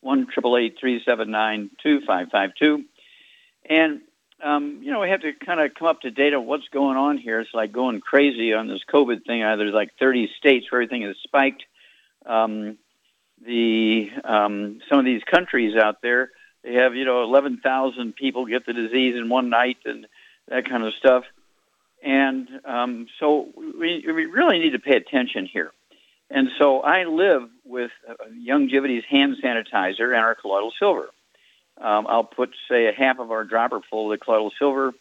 1 379 2552. And, um, you know, we have to kind of come up to date on what's going on here. It's like going crazy on this COVID thing. Uh, there's like 30 states where everything is spiked. Um, the um, Some of these countries out there, they have, you know, 11,000 people get the disease in one night and that kind of stuff. And um, so we, we really need to pay attention here. And so I live with Youngevity's hand sanitizer and our colloidal silver. Um, I'll put, say, a half of our dropper full of the colloidal silver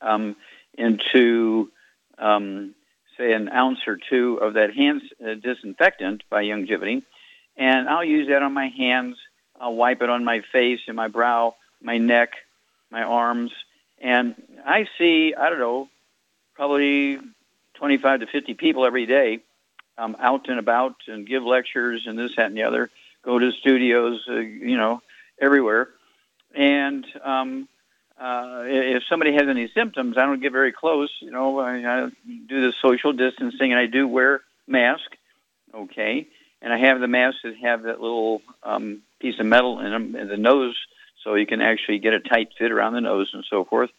um, into, um, say, an ounce or two of that hand uh, disinfectant by Youngevity, and I'll use that on my hands. I'll wipe it on my face and my brow, my neck, my arms, and I see, I don't know, probably 25 to 50 people every day um, out and about and give lectures and this, that, and the other, go to studios, uh, you know, everywhere. And um, uh, if somebody has any symptoms, I don't get very close. You know, I, I do the social distancing and I do wear mask, okay? And I have the masks that have that little um, piece of metal in them in the nose so you can actually get a tight fit around the nose and so forth.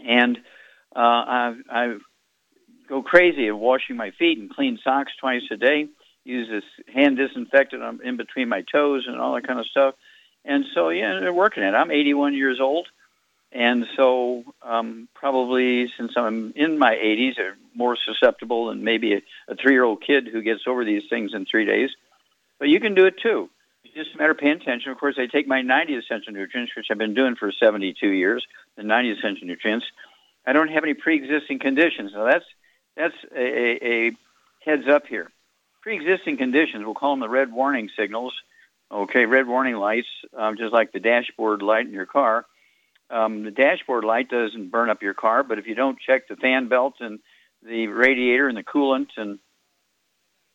And uh, I, I go crazy of washing my feet and clean socks twice a day. Use this hand disinfectant in between my toes and all that kind of stuff. And so, yeah, they're working it. I'm 81 years old, and so um, probably since I'm in my 80s, I'm more susceptible than maybe a, a three-year-old kid who gets over these things in three days. But you can do it too. It's just a matter of paying attention. Of course, I take my 90 essential nutrients, which I've been doing for 72 years, the 90 essential nutrients. I don't have any pre-existing conditions. Now that's that's a, a, a heads up here. Pre-existing conditions, we'll call them the red warning signals. Okay, red warning lights, um, just like the dashboard light in your car. Um, the dashboard light doesn't burn up your car, but if you don't check the fan belt and the radiator and the coolant and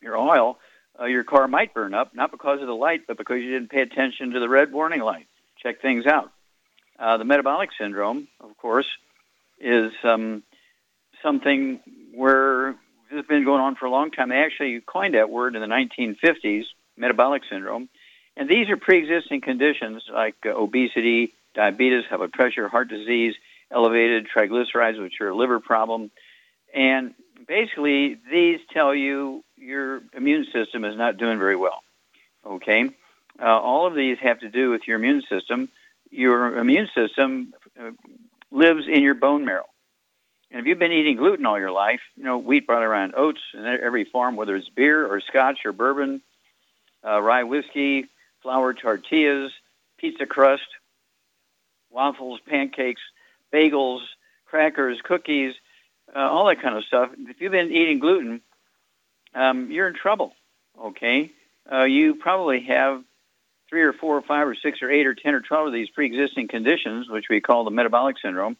your oil, uh, your car might burn up, not because of the light, but because you didn't pay attention to the red warning light. Check things out. Uh, the metabolic syndrome, of course, is um, something where has been going on for a long time. They actually coined that word in the 1950s, metabolic syndrome. And these are pre-existing conditions like uh, obesity, diabetes, high blood pressure, heart disease, elevated triglycerides, which are a liver problem. And basically, these tell you your immune system is not doing very well. Okay? Uh, all of these have to do with your immune system. Your immune system uh, lives in your bone marrow. And if you've been eating gluten all your life, you know, wheat, rye, and oats in every form, whether it's beer or scotch or bourbon, uh, rye whiskey, flour tortillas, pizza crust, waffles, pancakes, bagels, crackers, cookies, uh, all that kind of stuff. If you've been eating gluten, um, you're in trouble. Okay, uh, you probably have three or four or five or six or eight or ten or twelve of these pre-existing conditions, which we call the metabolic syndrome.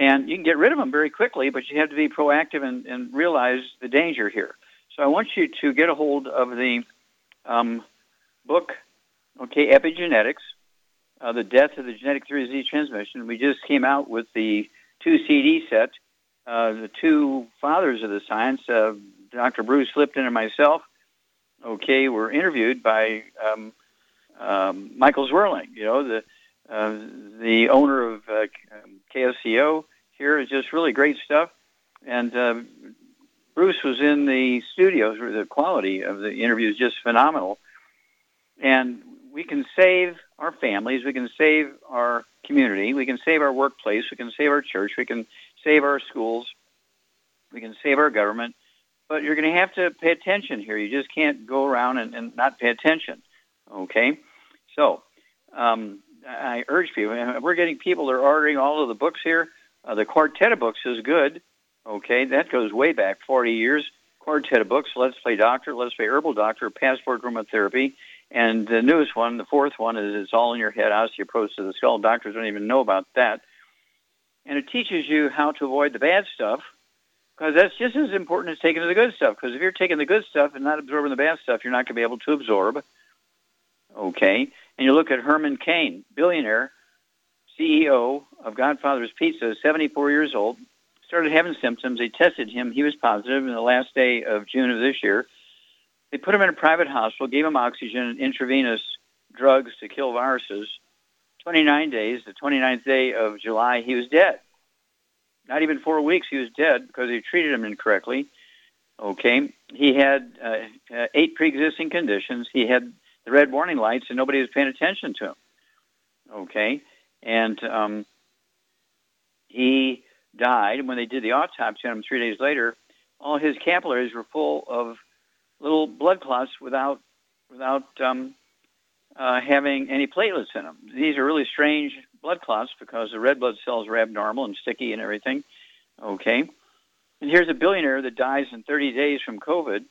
And you can get rid of them very quickly, but you have to be proactive and, and realize the danger here. So I want you to get a hold of the um, book, okay, Epigenetics, uh, The Death of the Genetic Theory of Disease Transmission. We just came out with the two CD set. Uh, the two fathers of the science, uh, Dr. Bruce Lipton and myself, okay, were interviewed by um, um, Michael Zwerling, you know, the uh, the owner of KSCO here is just really great stuff. And uh, Bruce was in the studios where the quality of the interview is just phenomenal. And we can save our families, we can save our community, we can save our workplace, we can save our church, we can save our schools, we can save our government, but you're going to have to pay attention here. You just can't go around and, and not pay attention. Okay? So, um, I urge people, we're getting people that are ordering all of the books here. Uh, the quartet of books is good. Okay, that goes way back 40 years. Quartet of books, Let's Play Doctor, Let's Play Herbal Doctor, Passport Aromatherapy, and the newest one, the fourth one, is It's All in Your Head, Osteoporosis of the Skull. Doctors don't even know about that. And it teaches you how to avoid the bad stuff, because that's just as important as taking the good stuff. Because if you're taking the good stuff and not absorbing the bad stuff, you're not going to be able to absorb. Okay? And you look at Herman Cain, billionaire, CEO of Godfather's Pizza, 74 years old, started having symptoms. They tested him. He was positive in the last day of June of this year. They put him in a private hospital, gave him oxygen and intravenous drugs to kill viruses. 29 days, the 29th day of July, he was dead. Not even four weeks, he was dead because they treated him incorrectly. Okay. He had uh, uh, eight pre-existing conditions. He had the red warning lights, and nobody was paying attention to him. Okay. And um, he died. And when they did the autopsy on him three days later, all his capillaries were full of little blood clots without without um, uh, having any platelets in them. These are really strange blood clots because the red blood cells are abnormal and sticky and everything. Okay, and here's a billionaire that dies in 30 days from COVID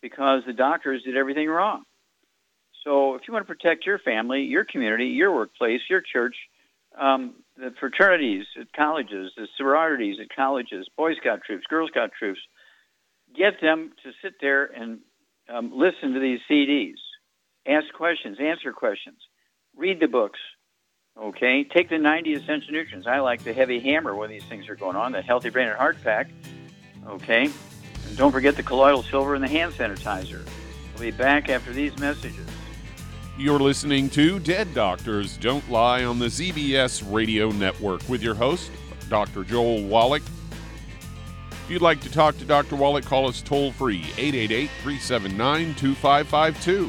because the doctors did everything wrong. So if you want to protect your family, your community, your workplace, your church, um, the fraternities at colleges, the sororities at colleges, Boy Scout troops, Girl Scout troops, get them to sit there and um, listen to these CDs, ask questions, answer questions, read the books. Okay, take the 90 essential nutrients. I like the heavy hammer when these things are going on, the healthy brain and heart pack. Okay, and don't forget the colloidal silver and the hand sanitizer. We'll be back after these messages. You're listening to Dead Doctors Don't Lie on the ZBS Radio Network with your host, Dr. Joel Wallach. If you'd like to talk to Dr. Wallach, call us toll free 888 379 2552.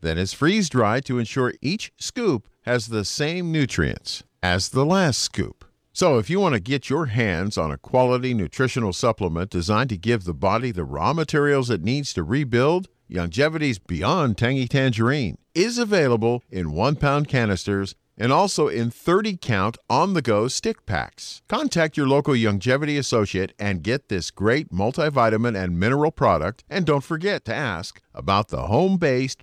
then is freeze dried to ensure each scoop has the same nutrients as the last scoop. So, if you want to get your hands on a quality nutritional supplement designed to give the body the raw materials it needs to rebuild, Youngevity's Beyond Tangy Tangerine is available in one pound canisters and also in 30 count on the go stick packs. Contact your local Youngevity associate and get this great multivitamin and mineral product. And don't forget to ask about the home based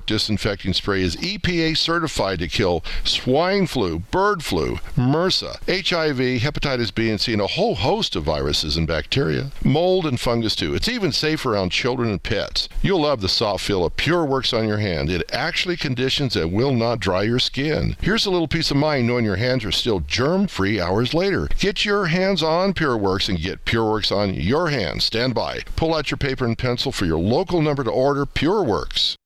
PureWork disinfecting spray is EPA certified to kill swine flu, bird flu, MRSA, HIV, hepatitis B and C, and a whole host of viruses and bacteria. Mold and fungus too. It's even safe around children and pets. You'll love the soft feel of Pure Works on your hand. It actually conditions and will not dry your skin. Here's a little peace of mind knowing your hands are still germ-free hours later. Get your hands on Pure Works and get Pure Works on your hands. Stand by. Pull out your paper and pencil for your local number to order Pure PureWorks.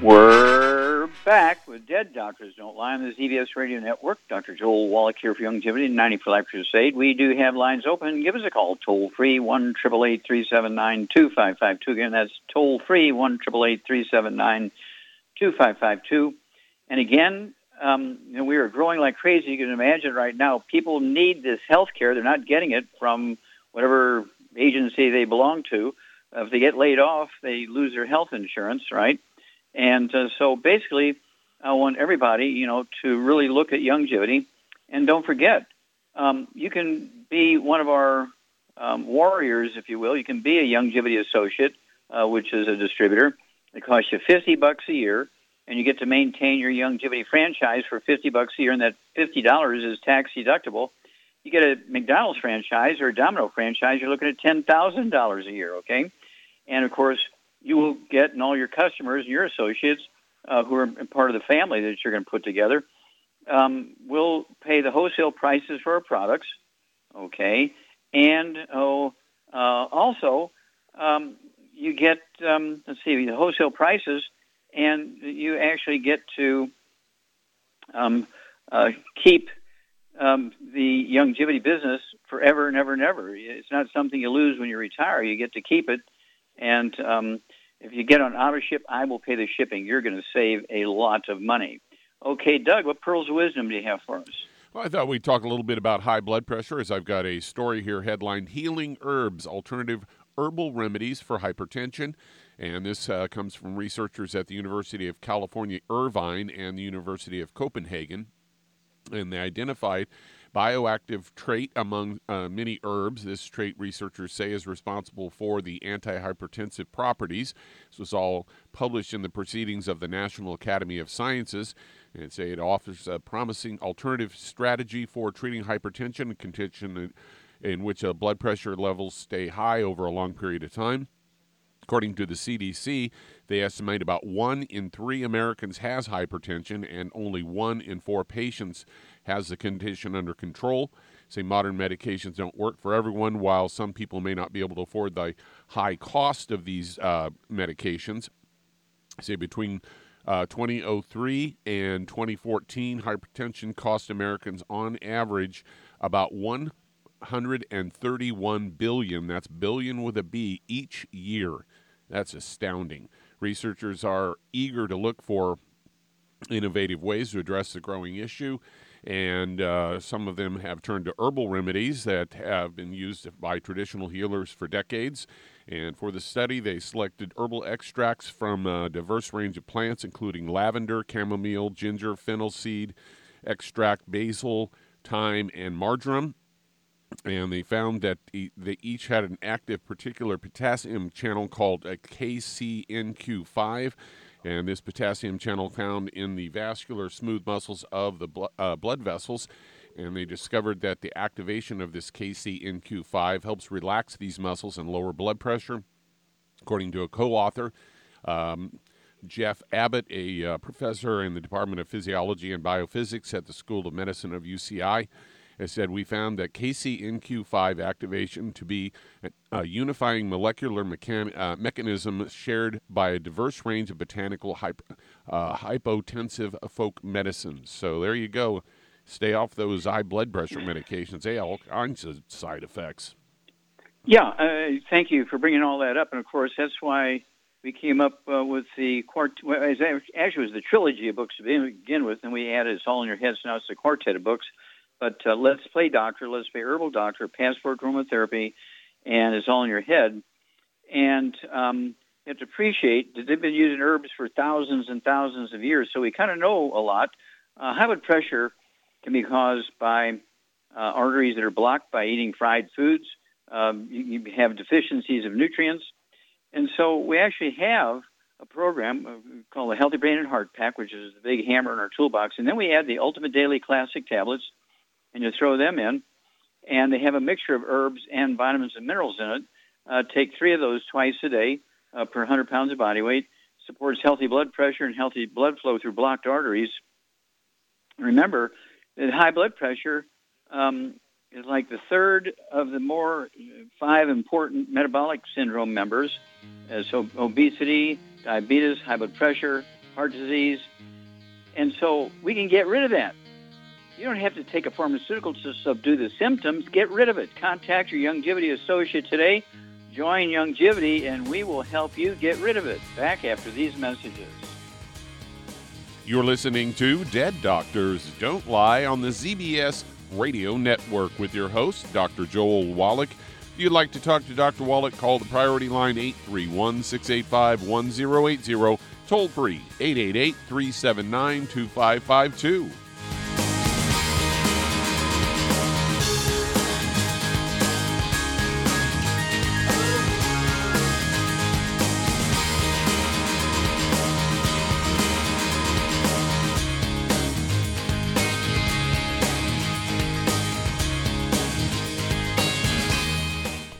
Word back with Dead Doctors Don't Lie on the ZBS Radio Network. Dr. Joel Wallach here for Youngevity 90 for Life Crusade. We do have lines open. Give us a call, toll free, 1 379 2552. Again, that's toll free, 1 379 2552. And again, um, you know, we are growing like crazy. You can imagine right now, people need this health care. They're not getting it from whatever agency they belong to. If they get laid off, they lose their health insurance, right? And uh, so basically, I want everybody, you know, to really look at Youngevity. And don't forget, um, you can be one of our um, warriors, if you will. You can be a Youngevity associate, uh, which is a distributor. It costs you 50 bucks a year, and you get to maintain your Youngevity franchise for 50 bucks a year, and that $50 is tax deductible. You get a McDonald's franchise or a Domino franchise, you're looking at $10,000 a year, okay? And of course, you will get, and all your customers and your associates uh, who are part of the family that you're going to put together, um, will pay the wholesale prices for our products, okay? And oh, uh, also, um, you get, um, let's see, the wholesale prices, and you actually get to um, uh, keep um, the Youngevity business forever and ever and ever. It's not something you lose when you retire. You get to keep it and um, if you get on our ship, I will pay the shipping. You're going to save a lot of money. Okay, Doug, what pearls of wisdom do you have for us? Well, I thought we'd talk a little bit about high blood pressure, as I've got a story here headlined Healing Herbs Alternative Herbal Remedies for Hypertension. And this uh, comes from researchers at the University of California, Irvine, and the University of Copenhagen. And they identified bioactive trait among uh, many herbs. This trait, researchers say, is responsible for the antihypertensive properties. This was all published in the Proceedings of the National Academy of Sciences. And say it offers a promising alternative strategy for treating hypertension, a condition in, which uh, blood pressure levels stay high over a long period of time. According to the CDC, they estimate about one in three Americans has hypertension, and only one in four patients has the condition under control. Say modern medications don't work for everyone, while some people may not be able to afford the high cost of these uh, medications. Say between uh, 2003 and 2014, hypertension cost Americans on average about 131 billion. That's billion with a B each year. That's astounding. Researchers are eager to look for innovative ways to address the growing issue and uh, some of them have turned to herbal remedies that have been used by traditional healers for decades. And for the study, they selected herbal extracts from a diverse range of plants, including lavender, chamomile, ginger, fennel seed extract, basil, thyme, and marjoram. And they found that they each had an active particular potassium channel called a KCNQ5 and this potassium channel found in the vascular smooth muscles of the bl- uh, blood vessels. And they discovered that the activation of this KCNQ5 helps relax these muscles and lower blood pressure. According to a co author, um, Jeff Abbott, a uh, professor in the Department of Physiology and Biophysics at the School of Medicine of UCI, has said we found that KCNQ5 activation to be a, unifying molecular mechan- uh, mechanism shared by a diverse range of botanical hyp- uh, hypotensive folk medicines. So there you go. Stay off those high blood pressure medications. They all kinds of side effects. Yeah, uh, thank you for bringing all that up. And of course, that's why we came up uh, with the quart. Well, actually, it was the trilogy of books to begin with, and we added "It's All in Your Head." So now it's the quartet of books. But uh, let's play doctor, let's play herbal doctor, passport aromatherapy, and it's all in your head. And um, you have to appreciate that they've been using herbs for thousands and thousands of years, so we kind of know a lot. Uh, high blood pressure can be caused by uh, arteries that are blocked by eating fried foods. Um, you, you have deficiencies of nutrients. And so we actually have a program uh, called the Healthy Brain and Heart Pack, which is the big hammer in our toolbox. And then we add the Ultimate Daily Classic tablets, and you throw them in, and they have a mixture of herbs and vitamins and minerals in it. Uh, take three of those twice a day uh, per 100 pounds of body weight. Supports healthy blood pressure and healthy blood flow through blocked arteries. Remember that high blood pressure um, is like the third of the more five important metabolic syndrome members. Uh, so obesity, diabetes, high blood pressure, heart disease, And so we can get rid of that. You don't have to take a pharmaceutical to subdue the symptoms. Get rid of it. Contact your Youngevity associate today. Join Youngevity, and we will help you get rid of it. Back after these messages. You're listening to Dead Doctors Don't Lie on the ZBS Radio Network with your host, Dr. Joel Wallach. If you'd like to talk to Dr. Wallach, call the priority line 831 685 1080, toll free 888 379 2552.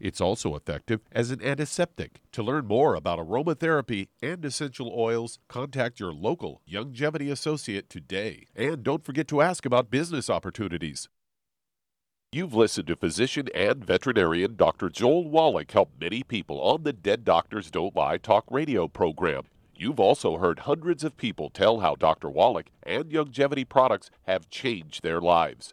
It's also effective as an antiseptic. To learn more about aromatherapy and essential oils, contact your local Youngevity associate today. And don't forget to ask about business opportunities. You've listened to physician and veterinarian Dr. Joel Wallach help many people on the Dead Doctors Don't Lie talk radio program. You've also heard hundreds of people tell how Dr. Wallach and Youngevity products have changed their lives.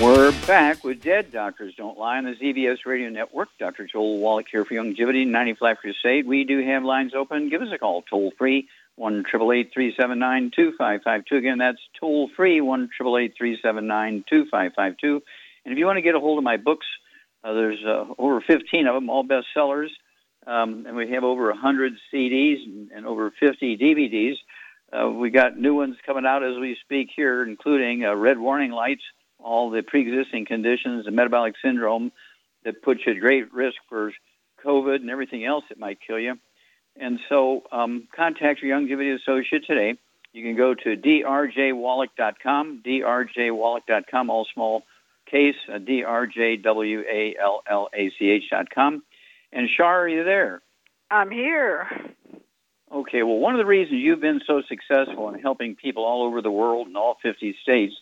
We're back with Dead Doctors Don't Lie on the ZBS Radio Network. Dr. Joel Wallach here for Youngevity 95 Crusade. We do have lines open. Give us a call toll free, 1 379 2552. Again, that's toll free, 1 379 2552. And if you want to get a hold of my books, uh, there's uh, over 15 of them, all bestsellers. Um, and we have over 100 CDs and, and over 50 DVDs. Uh, we got new ones coming out as we speak here, including uh, Red Warning Lights all the pre-existing conditions, the metabolic syndrome that puts you at great risk for COVID and everything else that might kill you. And so um, contact your Youngevity associate today. You can go to drjwallach.com, drjwallach.com, all small case, uh, drjwallach.com. And Shar, are you there? I'm here. Okay, well, one of the reasons you've been so successful in helping people all over the world in all 50 states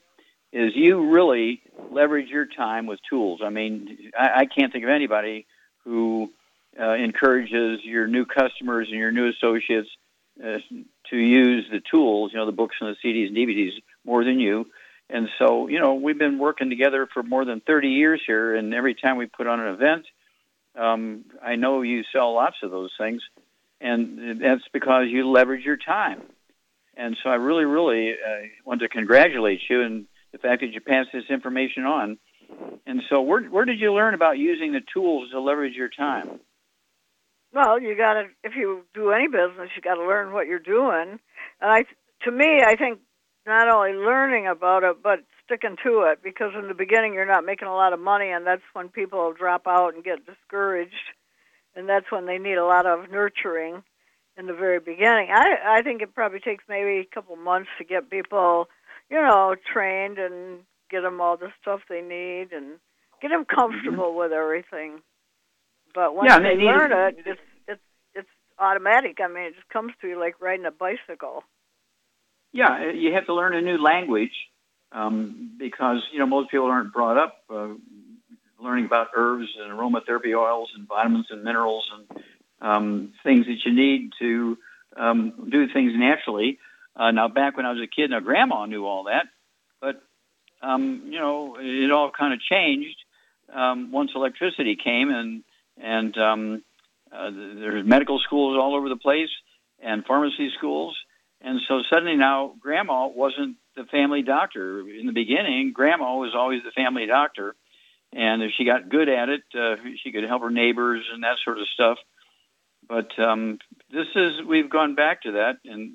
is you really leverage your time with tools. I mean, I, I can't think of anybody who uh, encourages your new customers and your new associates uh, to use the tools, you know, the books and the CDs and DVDs more than you. And so, you know, we've been working together for more than 30 years here, and every time we put on an event, um, I know you sell lots of those things, and that's because you leverage your time. And so I really, really uh, want to congratulate you and the fact that you passed this information on. And so where, where did you learn about using the tools to leverage your time? Well, you got to if you do any business, you got to learn what you're doing. And I to me, I think not only learning about it, but sticking to it because in the beginning you're not making a lot of money and that's when people drop out and get discouraged and that's when they need a lot of nurturing in the very beginning. I I think it probably takes maybe a couple months to get people, you know, trained and get them all the stuff they need and get them comfortable mm-hmm. with everything. But once yeah, they, they learn it, it's it's it's automatic. I mean, it just comes to you like riding a bicycle. Yeah, you have to learn a new language um, because you know most people aren't brought up uh, learning about herbs and aromatherapy oils and vitamins and minerals and um, things that you need to um, do things naturally. Uh, now, back when I was a kid, now Grandma knew all that, but um, you know it all kind of changed um, once electricity came and and um, uh, there's medical schools all over the place and pharmacy schools. And so suddenly now grandma wasn't the family doctor. In the beginning, grandma was always the family doctor. And if she got good at it, uh, she could help her neighbors and that sort of stuff. But um, this is, we've gone back to that and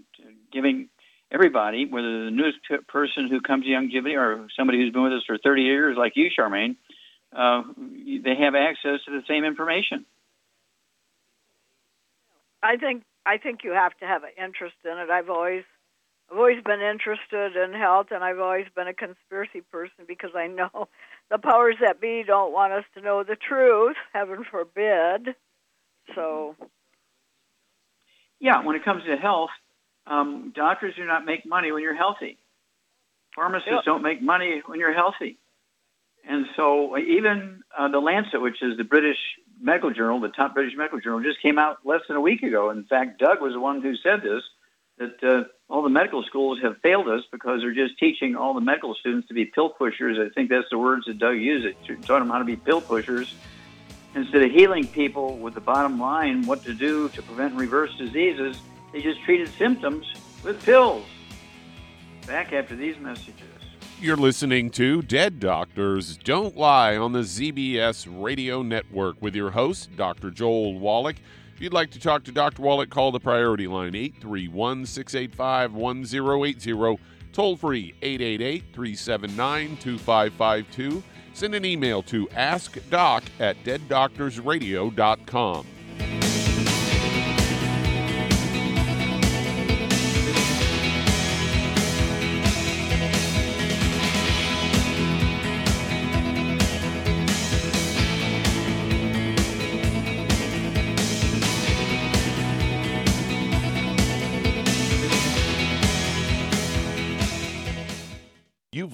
giving everybody, whether the newest person who comes to Youngevity or somebody who's been with us for 30 years like you, Charmaine, uh, they have access to the same information. I think I think you have to have an interest in it. I've always I've always been interested in health, and I've always been a conspiracy person because I know the powers that be don't want us to know the truth. Heaven forbid. So. Yeah, when it comes to health, um, doctors do not make money when you're healthy. Pharmacists don't make money when you're healthy. And so even uh, the Lancet, which is the British medical journal, the top British medical journal, just came out less than a week ago. In fact, Doug was the one who said this, that uh, all the medical schools have failed us because they're just teaching all the medical students to be pill pushers. I think that's the words that Doug used. It taught them how to be pill pushers instead of healing people with the bottom line, what to do to prevent and reverse diseases. They just treated symptoms with pills. Back after these messages. You're listening to Dead Doctors Don't Lie on the ZBS Radio Network with your host, Dr. Joel Wallach. If you'd like to talk to Dr. Wallach, call the priority line 831 685 1080, toll free 888 379 2552. Send an email to askdoc at deaddoctorsradio.com.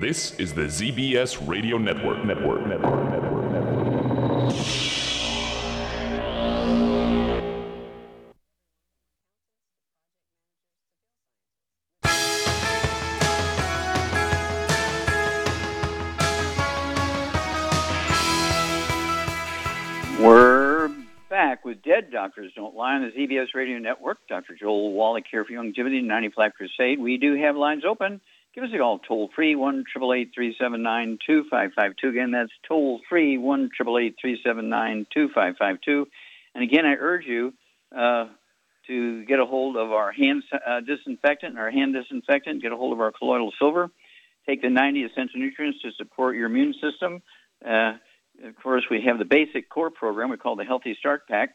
This is the ZBS Radio Network. Network. Network. Network. Network. We're back with Dead Doctors Don't Lie on the ZBS Radio Network. Dr. Joel Wallach here for Youngevity 90 Flat Crusade. We do have lines open. Give us a call toll free one triple eight three seven nine two five five two. Again, that's toll free one triple eight three seven nine two five five two. And again, I urge you uh, to get a hold of our hand uh, disinfectant, our hand disinfectant. Get a hold of our colloidal silver. Take the 90 essential nutrients to support your immune system. Uh, of course, we have the basic core program we call the Healthy Start Pack.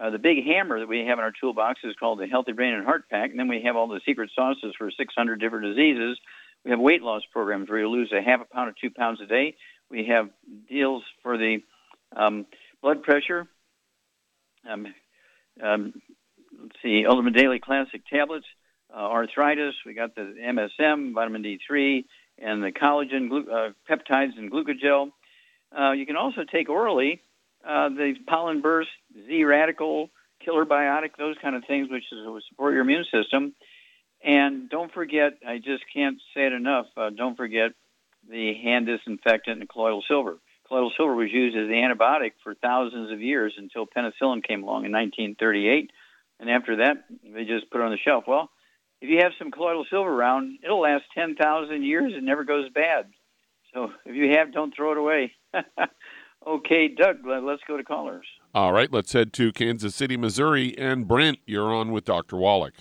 Uh, the big hammer that we have in our toolbox is called the Healthy Brain and Heart Pack. And then we have all the secret sauces for 600 different diseases. We have weight loss programs where you lose a half a pound or two pounds a day. We have deals for the um, blood pressure. Um, um, let's see, Ultimate Daily Classic tablets, uh, arthritis. We got the MSM, vitamin D3, and the collagen, glu- uh, peptides, and glucogel. Uh, you can also take orally uh, the pollen burst, Z radical, killer biotic, those kind of things, which is, will support your immune system. And don't forget, I just can't say it enough, uh, don't forget the hand disinfectant and colloidal silver. Colloidal silver was used as the antibiotic for thousands of years until penicillin came along in 1938. And after that, they just put it on the shelf. Well, if you have some colloidal silver around, it'll last 10,000 years. It never goes bad. So if you have, don't throw it away. okay, Doug, let's go to callers. All right, let's head to Kansas City, Missouri. And Brent, you're on with Dr. Wallach.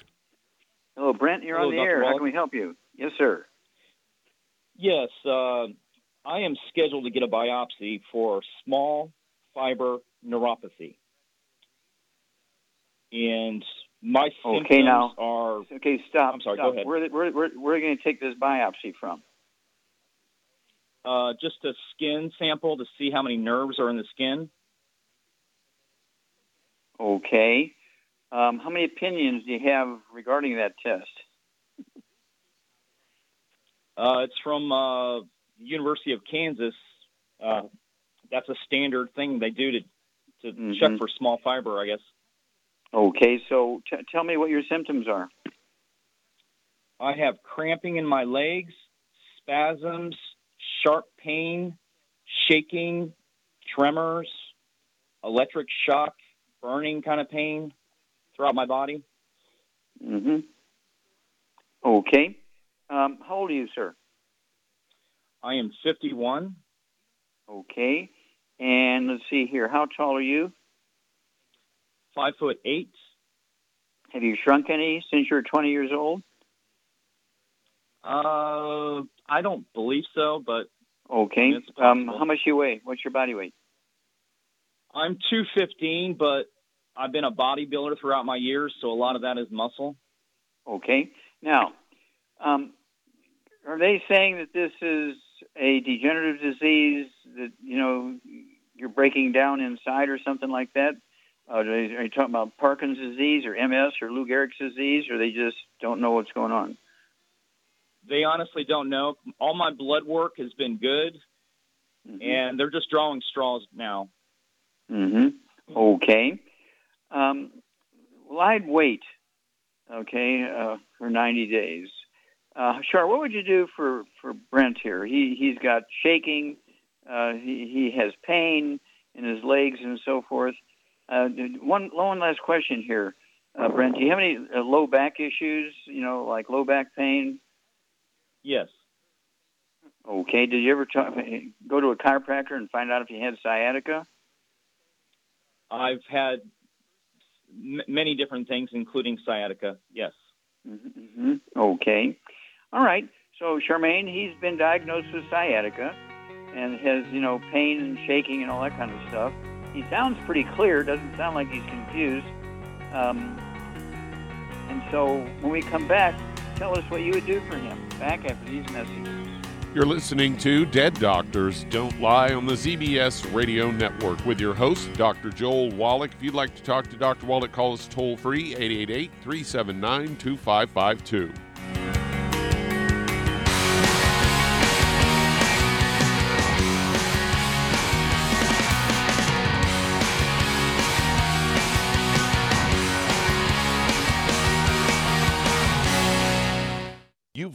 Hello, Brent. You're Hello, on the Dr. air. How can we help you? Yes, sir. Yes, uh, I am scheduled to get a biopsy for small fiber neuropathy. And my symptoms Okay, now. are Okay, stop. I'm sorry, stop. go ahead. Where, where, where, where are you going to take this biopsy from? Uh, just a skin sample to see how many nerves are in the skin. Okay. Um, how many opinions do you have regarding that test? Uh, it's from uh, University of Kansas. Uh, that's a standard thing they do to to Mhm. check for small fiber, I guess. Okay, so t- tell me what your symptoms are. I have cramping in my legs, spasms, sharp pain, shaking, tremors, electric shock, burning kind of pain throughout my body. Mm-hmm. Okay. Um, how old are you, sir? I am 51, Okay. And let's see here. How tall are you? five foot eight. Have you shrunk any since you were 20 years old? Uh, I don't believe so, but Okay. Um, how much you weigh? What's your body weight? I'm 215, but I've been a bodybuilder throughout my years, so a lot of that is muscle. Okay. Now, um, are they saying that this is a degenerative disease that you know you're breaking down inside or something like that? Uh, are you talking about Parkinson's disease or MS or Lou Gehrig's disease, or they just don't know what's going on? They honestly don't know. All my blood work has been good, mm-hmm. and they're just drawing straws now. Mm-hmm. Okay. Um, lied weight, okay, uh, for 90 days. Uh, Char, what would you do for, for Brent here? He, he's got shaking, uh, he, he has pain in his legs and so forth. Uh, one, one last question here. Uh, Brent, do you have any uh, low back issues, you know, like low back pain? Yes. Okay. Did you ever talk, go to a chiropractor and find out if you had sciatica? I've had m- many different things, including sciatica. Yes. Mm-hmm. Okay. All right. So Charmaine, he's been diagnosed with sciatica, and has you know pain and shaking and all that kind of stuff. He sounds pretty clear. Doesn't sound like he's confused. Um, and so when we come back, tell us what you would do for him. Back after these messages. You're listening to Dead Doctors Don't Lie on the ZBS Radio Network with your host, Dr. Joel Wallach. If you'd like to talk to Dr. Wallach, call us toll free 888 379 2552.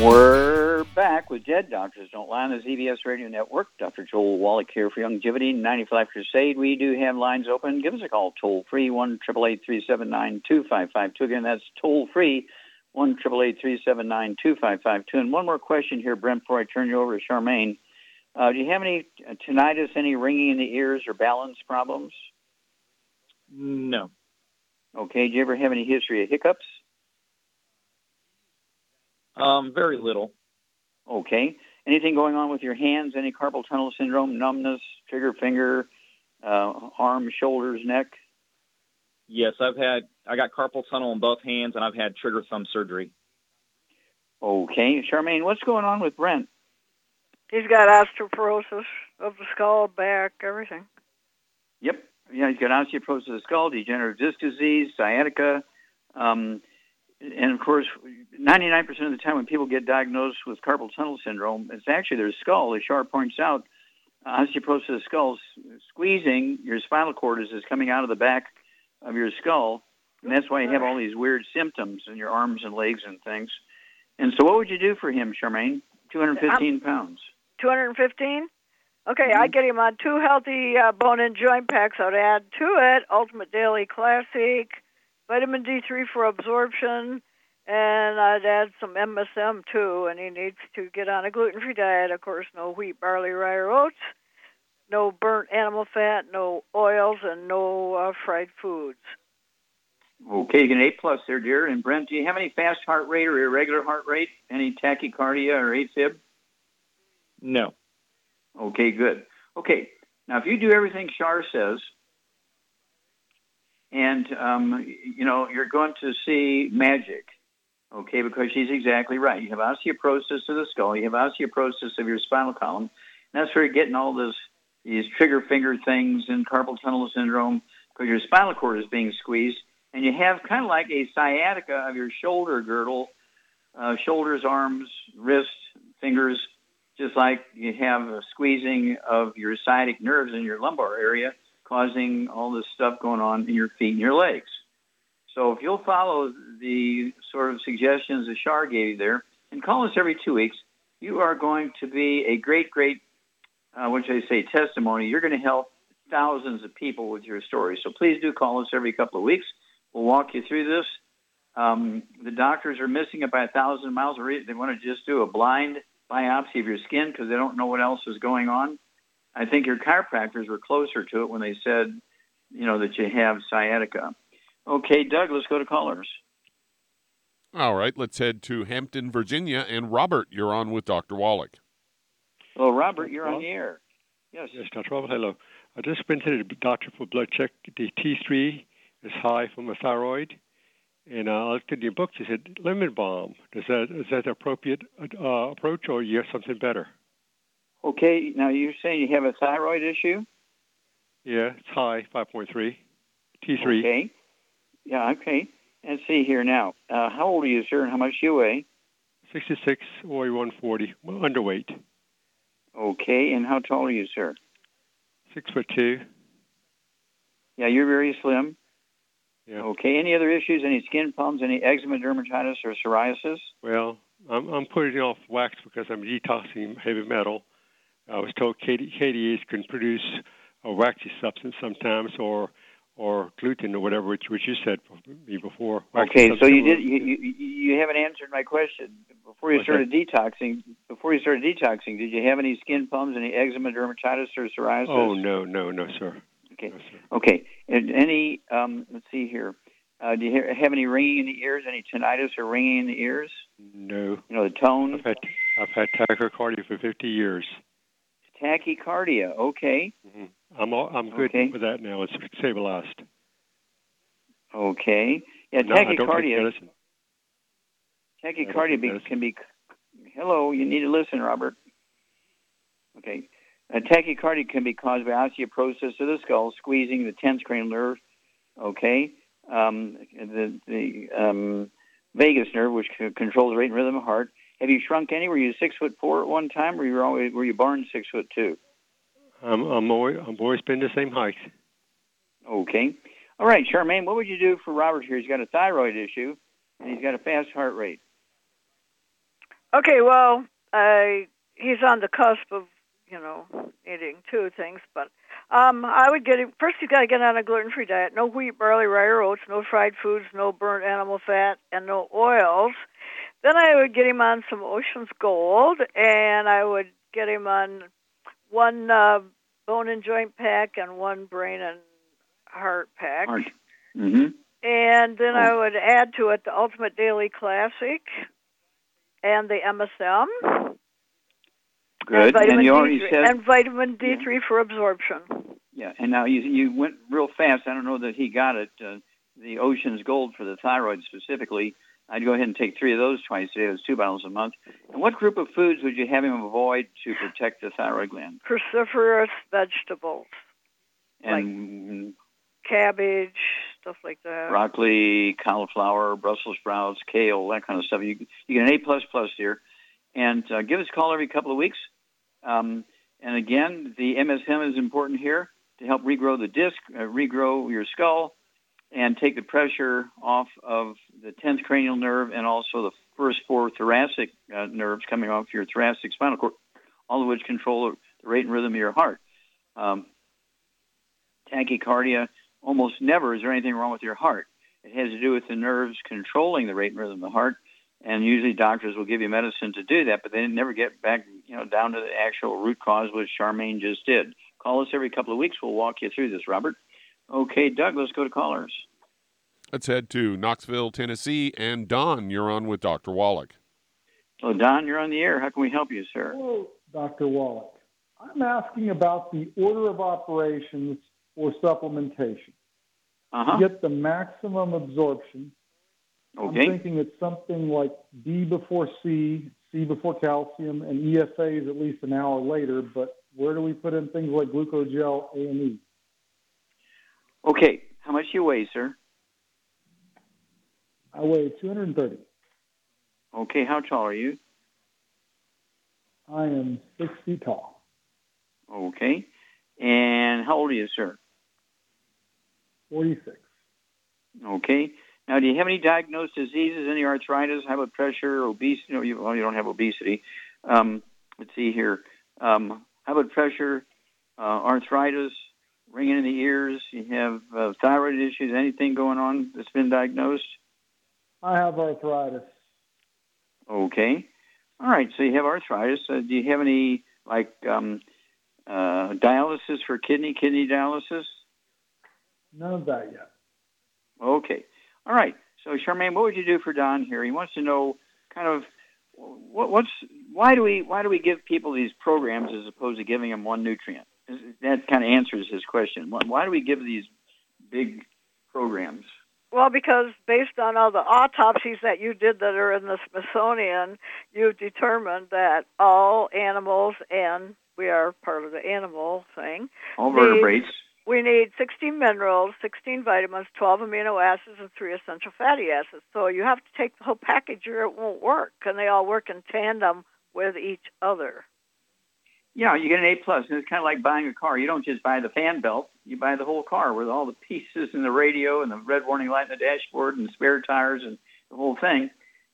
We're back with Dead Doctors Don't Lie on the ZBS Radio Network. Dr. Joel Wallach here for Youngevity 95 Crusade. We do have lines open. Give us a call toll free, 1 2552 Again, that's toll free, 1 2552 And one more question here, Brent, before I turn you over to Charmaine. Uh, do you have any tinnitus, any ringing in the ears or balance problems? No. Okay. Do you ever have any history of hiccups? Um, very little. Okay. Anything going on with your hands? Any carpal tunnel syndrome, numbness, trigger finger, uh, arm, shoulders, neck? Yes, I've had. I got carpal tunnel in both hands, and I've had trigger thumb surgery. Okay, Charmaine, what's going on with Brent? He's got osteoporosis of the skull, back, everything. Yep. Yeah, he's got osteoporosis of the skull, degenerative disc disease, sciatica, Um, and of course, 99% of the time when people get diagnosed with carpal tunnel syndrome, it's actually their skull. As Shar points out, osteoporosis of the skull, squeezing your spinal cord is, is coming out of the back of your skull. And that's why you have all these weird symptoms in your arms and legs and things. And so what would you do for him, Charmaine? 215 pounds. 215? Okay, I'd get him on two healthy uh, bone and joint packs. I'd add to it Ultimate Daily Classic, vitamin D3 for absorption, and I'd add some MSM too. And he needs to get on a gluten free diet, of course, no wheat, barley, rye, or oats, no burnt animal fat, no oils, and no uh, fried foods. Okay, you get an A plus there, dear. And Brent, do you have any fast heart rate or irregular heart rate? Any tachycardia or AFib? No. Okay, good. Okay, now if you do everything Shar says, and um, you know you're going to see magic, okay? Because she's exactly right. You have osteoporosis of the skull, you have osteoporosis of your spinal column. And that's where you're getting all this these trigger finger things and carpal tunnel syndrome because your spinal cord is being squeezed, and you have kind of like a sciatica of your shoulder girdle, uh, shoulders, arms, wrists, fingers just like you have a squeezing of your sciatic nerves in your lumbar area, causing all this stuff going on in your feet and your legs. So if you'll follow the sort of suggestions that Shar gave you there, and call us every two weeks, you are going to be a great, great, uh, what should I say, testimony. You're going to help thousands of people with your story. So please do call us every couple of weeks. We'll walk you through this. Um, the doctors are missing it by a thousand miles. They want to just do a blind biopsy of your skin because they don't know what else is going on. I think your chiropractors were closer to it when they said, you know, that you have sciatica. Okay, Doug, let's go to callers. All right, let's head to Hampton, Virginia. And Robert, you're on with Dr. Wallach. Hello, Robert, you're on the air. Yes. Yes, Dr. Wallach, hello. I just went to the doctor for blood check. The T3 is high from my thyroid. And uh, I looked at your book. You said lemon balm. Is that is that the appropriate uh, approach, or you have something better? Okay. Now you're saying you have a thyroid issue? Yeah, it's high, five point three, T three. Okay. Yeah. Okay. Let's see here now. Uh, how old are you, sir, and how much do you weigh? Sixty six, weigh one forty, well, underweight. Okay. And how tall are you, sir? Six foot two. Yeah, you're very slim. Yeah. Okay. Any other issues? Any skin problems? Any eczema, dermatitis, or psoriasis? Well, I'm, I'm putting off wax because I'm detoxing heavy metal. I was told KDAs can produce a waxy substance sometimes, or or gluten or whatever, which which you said me before. okay, so you did you, you you haven't answered my question. Before you started detoxing, before you started detoxing, did you have any skin problems, any eczema, dermatitis, or psoriasis? Oh no, no, no, sir. Okay. okay. And any, um, let's see here. Uh, do you have any ringing in the ears? Any tinnitus or ringing in the ears? No. You know the tone. I've had I've had tachycardia for 50 years. Tachycardia. Okay. Mm-hmm. I'm all, I'm good okay. with that now. It's stabilized. Okay. Yeah, no, tachycardia. Tachycardia be, can be. Hello, you need to listen, Robert. Okay. A tachycardia can be caused by osteoporosis of the skull, squeezing the tenth cranial nerve. Okay, um, the the um, vagus nerve, which c- controls the rate and rhythm of heart. Have you shrunk any? Were you six foot four at one time, or you were always were you born six foot two? I'm I'm always, I've always been the same height. Okay, all right, Charmaine. What would you do for Robert here? He's got a thyroid issue, and he's got a fast heart rate. Okay, well, I he's on the cusp of you know, eating two things. But um, I would get him first. You've got to get on a gluten-free diet. No wheat, barley, rye, or oats. No fried foods. No burnt animal fat, and no oils. Then I would get him on some Ocean's Gold, and I would get him on one uh, bone and joint pack and one brain and heart pack. Heart. Mm-hmm. And then oh. I would add to it the Ultimate Daily Classic and the MSM. Good. And, and you already D3, said and vitamin D3 yeah. for absorption. Yeah, and now you you went real fast. I don't know that he got it. Uh, the Ocean's Gold for the thyroid specifically. I'd go ahead and take three of those twice a day. It was two bottles a month. And what group of foods would you have him avoid to protect the thyroid gland? Cruciferous vegetables. And like cabbage, stuff like that. Broccoli, cauliflower, Brussels sprouts, kale, that kind of stuff. You you get an A plus plus here, and uh, give us a call every couple of weeks. Um, and again, the MSM is important here to help regrow the disc, uh, regrow your skull, and take the pressure off of the 10th cranial nerve and also the first four thoracic uh, nerves coming off your thoracic spinal cord, all of which control the rate and rhythm of your heart. Um, tachycardia, almost never is there anything wrong with your heart. It has to do with the nerves controlling the rate and rhythm of the heart, and usually doctors will give you medicine to do that, but they never get back, you know, down to the actual root cause, which Charmaine just did. Call us every couple of weeks. We'll walk you through this, Robert. Okay, Doug, let's go to callers. Let's head to Knoxville, Tennessee, and Don, you're on with Dr. Wallach. So, Don, you're on the air. How can we help you, sir? Hello, Dr. Wallach. I'm asking about the order of operations for supplementation uh-huh. to get the maximum absorption. Okay. I'm thinking it's something like D before C, C before calcium, and ESA is at least an hour later. But where do we put in things like glucogel, A and E? Okay. How much do you weigh, sir? I weigh 230. Okay. How tall are you? I am six feet tall. Okay. And how old are you, sir? 46. Okay. Now, do you have any diagnosed diseases, any arthritis, high blood pressure, obesity? No, you, well, you don't have obesity. Um, let's see here. Um, high blood pressure, uh, arthritis, ringing in the ears. You have uh, thyroid issues. Anything going on that's been diagnosed? I have arthritis. Okay. All right. So you have arthritis. Uh, do you have any like um, uh, dialysis for kidney, kidney dialysis? None of that yet. Okay. All right. So Charmaine, what would you do for Don here? He wants to know kind of what, what's why do we why do we give people these programs as opposed to giving them one nutrient? That kind of answers his question. Why do we give these big programs? Well, because based on all the autopsies that you did that are in the Smithsonian, you've determined that all animals, and we are part of the animal thing, all vertebrates. We need 16 minerals, 16 vitamins, 12 amino acids, and three essential fatty acids. So you have to take the whole package or it won't work. And they all work in tandem with each other. Yeah, you get an A plus, and it's kind of like buying a car. You don't just buy the fan belt; you buy the whole car with all the pieces and the radio and the red warning light in the dashboard and spare tires and the whole thing.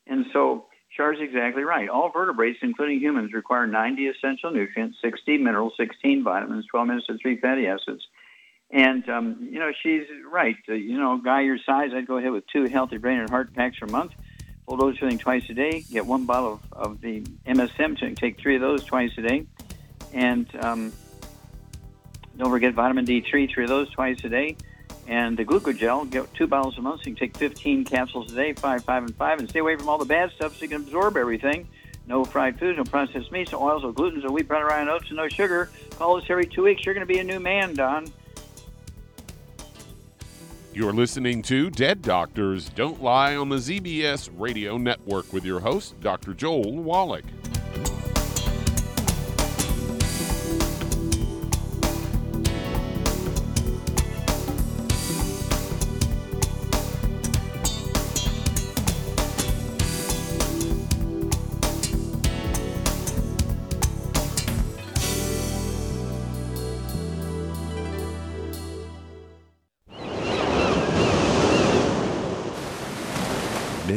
And so, Char's exactly right. All vertebrates, including humans, require 90 essential nutrients, 60 minerals, 16 vitamins, 12 minutes of three fatty acids. And um, you know, she's right. Uh, you know, guy your size, I'd go ahead with two healthy brain and heart packs per month. Filling twice a day. Get one bottle of, of the MSM. To take three of those twice a day. And um, don't forget vitamin D3, three of those twice a day. And the glucogel, get two bottles a month. So you can take 15 capsules a day, five, five, and five, and stay away from all the bad stuff so you can absorb everything. No fried foods, no processed meats, no oils, no gluten, no wheat, brown, rye, and oats, and no sugar. Call us every two weeks. You're going to be a new man, Don. You're listening to Dead Doctors Don't Lie on the ZBS Radio Network with your host, Dr. Joel Wallach.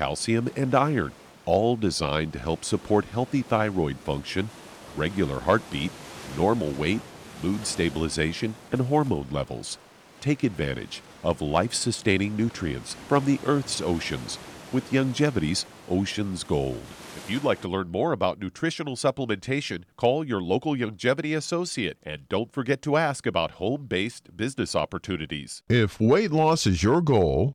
calcium, and iron, all designed to help support healthy thyroid function, regular heartbeat, normal weight, mood stabilization, and hormone levels. Take advantage of life sustaining nutrients from the Earth's oceans with Youngevity's Ocean's Gold. If you'd like to learn more about nutritional supplementation, call your local Youngevity associate and don't forget to ask about home based business opportunities. If weight loss is your goal,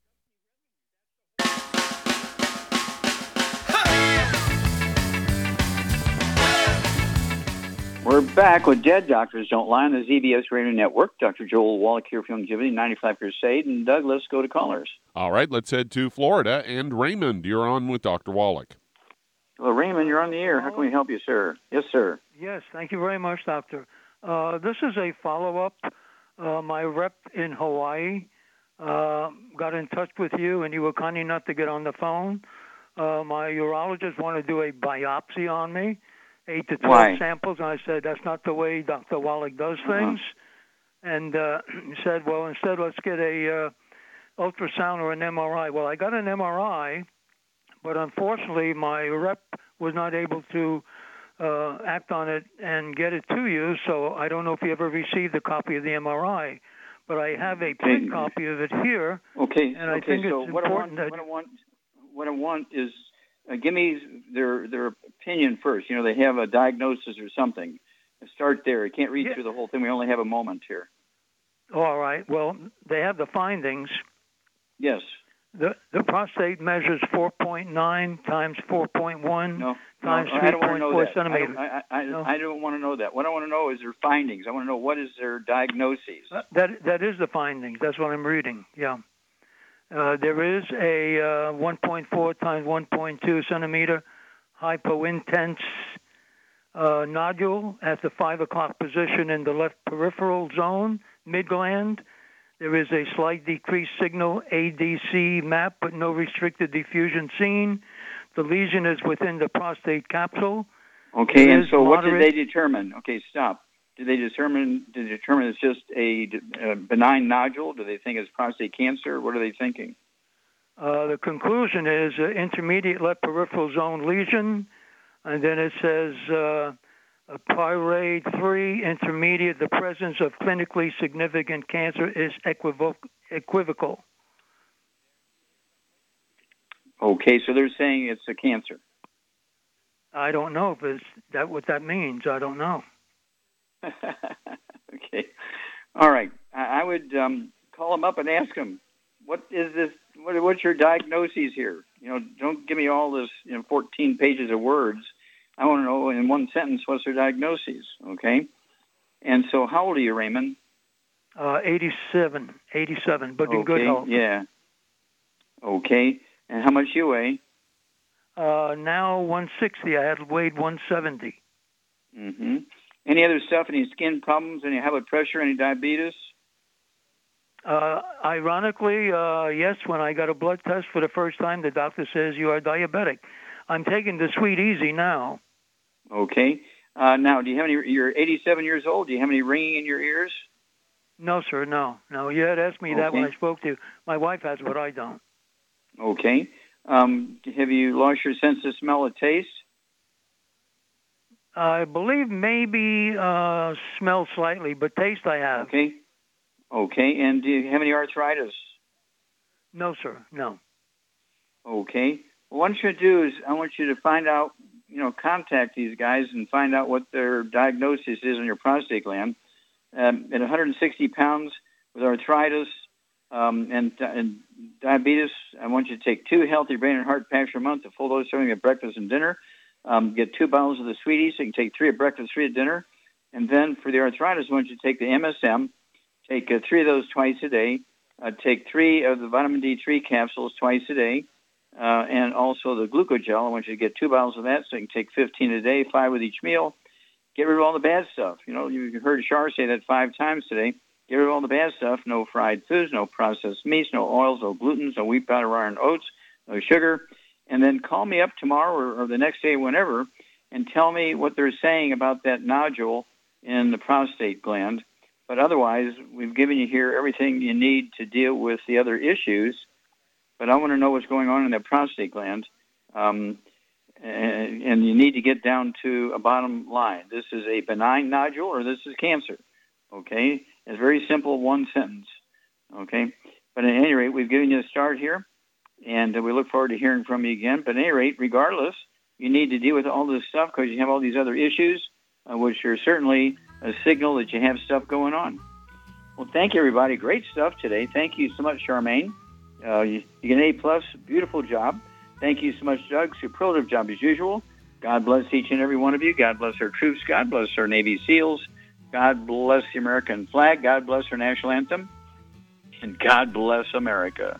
We're back with Dead Doctors Don't Lie on the ZBS Radio Network. Dr. Joel Wallach here from Youngevity, 95 Crusade. And Doug, let's go to callers. All right, let's head to Florida. And Raymond, you're on with Dr. Wallach. Well, Raymond, you're on the air. How can we help you, sir? Yes, sir. Yes, thank you very much, Doctor. Uh, this is a follow up. Uh, my rep in Hawaii uh, got in touch with you, and you were kind enough to get on the phone. Uh, my urologist wanted to do a biopsy on me, eight to twelve Why? samples, and I said that's not the way Dr. Wallach does things. And uh, he said, well, instead let's get a uh, ultrasound or an MRI. Well, I got an MRI, but unfortunately my rep was not able to uh, act on it and get it to you. So I don't know if you ever received a copy of the MRI, but I have a print Okay. copy of it here. Okay. And I okay, think so it's what I want, that what I want, what I want is, uh, give me their their opinion first. You know, they have a diagnosis or something. Start there. I can't read through the whole thing. We only have a moment here. All right. Well, they have the findings. Yes. The the prostate measures 4.9 times 4.1 No. times no, I don't want to know 3.4 that. I centimeters. don't, I, I, I don't want to know that. What I want to know is their findings. I want to know what is their diagnosis. Uh, That that is the findings. That's what I'm reading. Yeah. Uh, there is a uh, 1.4 times 1.2 centimeter hypointense uh, nodule at the five o'clock position in the left peripheral zone, midgland. There is a slight decreased signal ADC map, but no restricted diffusion seen. The lesion is within the prostate capsule. Okay, and so what did they determine? Okay, stop. Did they determine did they determine it's just a, uh benign nodule? Do they think it's prostate cancer? What are they thinking? Uh, the conclusion is uh, intermediate left peripheral zone lesion, and then it says uh, a PI-RADS 3 intermediate. The presence of clinically significant cancer is equivoc- equivocal. Okay, so they're saying it's a cancer. I don't know if it's that what that means. I don't know. okay, all right. I, I would um, call him up and ask him, what is this? What, what's your diagnosis here? You know, don't give me all this you know 14 pages of words. I want to know in one sentence what's their diagnosis. Okay, and so how old are you, Raymond? Uh, 87, 87, but in good health. Yeah. Okay, and how much you weigh? Uh, now 160. I had weighed 170. hmm Any other stuff? Any skin problems? Any high blood pressure? Any diabetes? Uh, ironically, uh, yes, when I got a blood test for the first time, the doctor says you are diabetic. I'm taking the Sweet EZE now. Okay. Uh, now, do you have any? You're 87 years old. Do you have any ringing in your ears? No, sir. No, no. You had asked me that when I spoke to you. My wife has, but I don't. Okay. Um, have you lost your sense of smell or taste? I believe maybe uh, smell slightly, but taste I have. Okay. Okay. And do you have any arthritis? No, sir. No. Okay. Well, what I want you to do is I want you to find out, you know, contact these guys and find out what their diagnosis is on your prostate gland. Um, at 160 pounds with arthritis um, and, and diabetes, I want you to take two healthy brain and heart packs per month, a full dose serving at breakfast and dinner. Um, get two bottles of the sweeties. So you can take three at breakfast, three at dinner. And then for the arthritis, I want you to take the MSM. Take uh, three of those twice a day. Uh, take three of the vitamin D3 capsules twice a day. Uh, and also the glucogel. I want you to get two bottles of that so you can take 15 a day, five with each meal. Get rid of all the bad stuff. You know, you heard Shar say that five times today. Get rid of all the bad stuff. No fried foods, no processed meats, no oils, no glutens, no wheat powder, iron, oats, no sugar. And then call me up tomorrow or, or the next day, whenever, and tell me what they're saying about that nodule in the prostate gland. But otherwise, we've given you here everything you need to deal with the other issues. But I want to know what's going on in that prostate gland. Um, and, and you need to get down to a bottom line. This is a benign nodule or this is cancer. Okay? It's very simple, one sentence. Okay? But at any rate, we've given you a start here, and we look forward to hearing from you again. But at any rate, regardless, you need to deal with all this stuff because you have all these other issues, uh, which are certainly a signal that you have stuff going on. Well, thank you, everybody. Great stuff today. Thank you so much, Charmaine. Uh, you, you get an A plus. Beautiful job. Thank you so much, Doug. Superlative job as usual. God bless each and every one of you. God bless our troops. God bless our Navy SEALs. God bless the American flag. God bless our national anthem. And God bless America.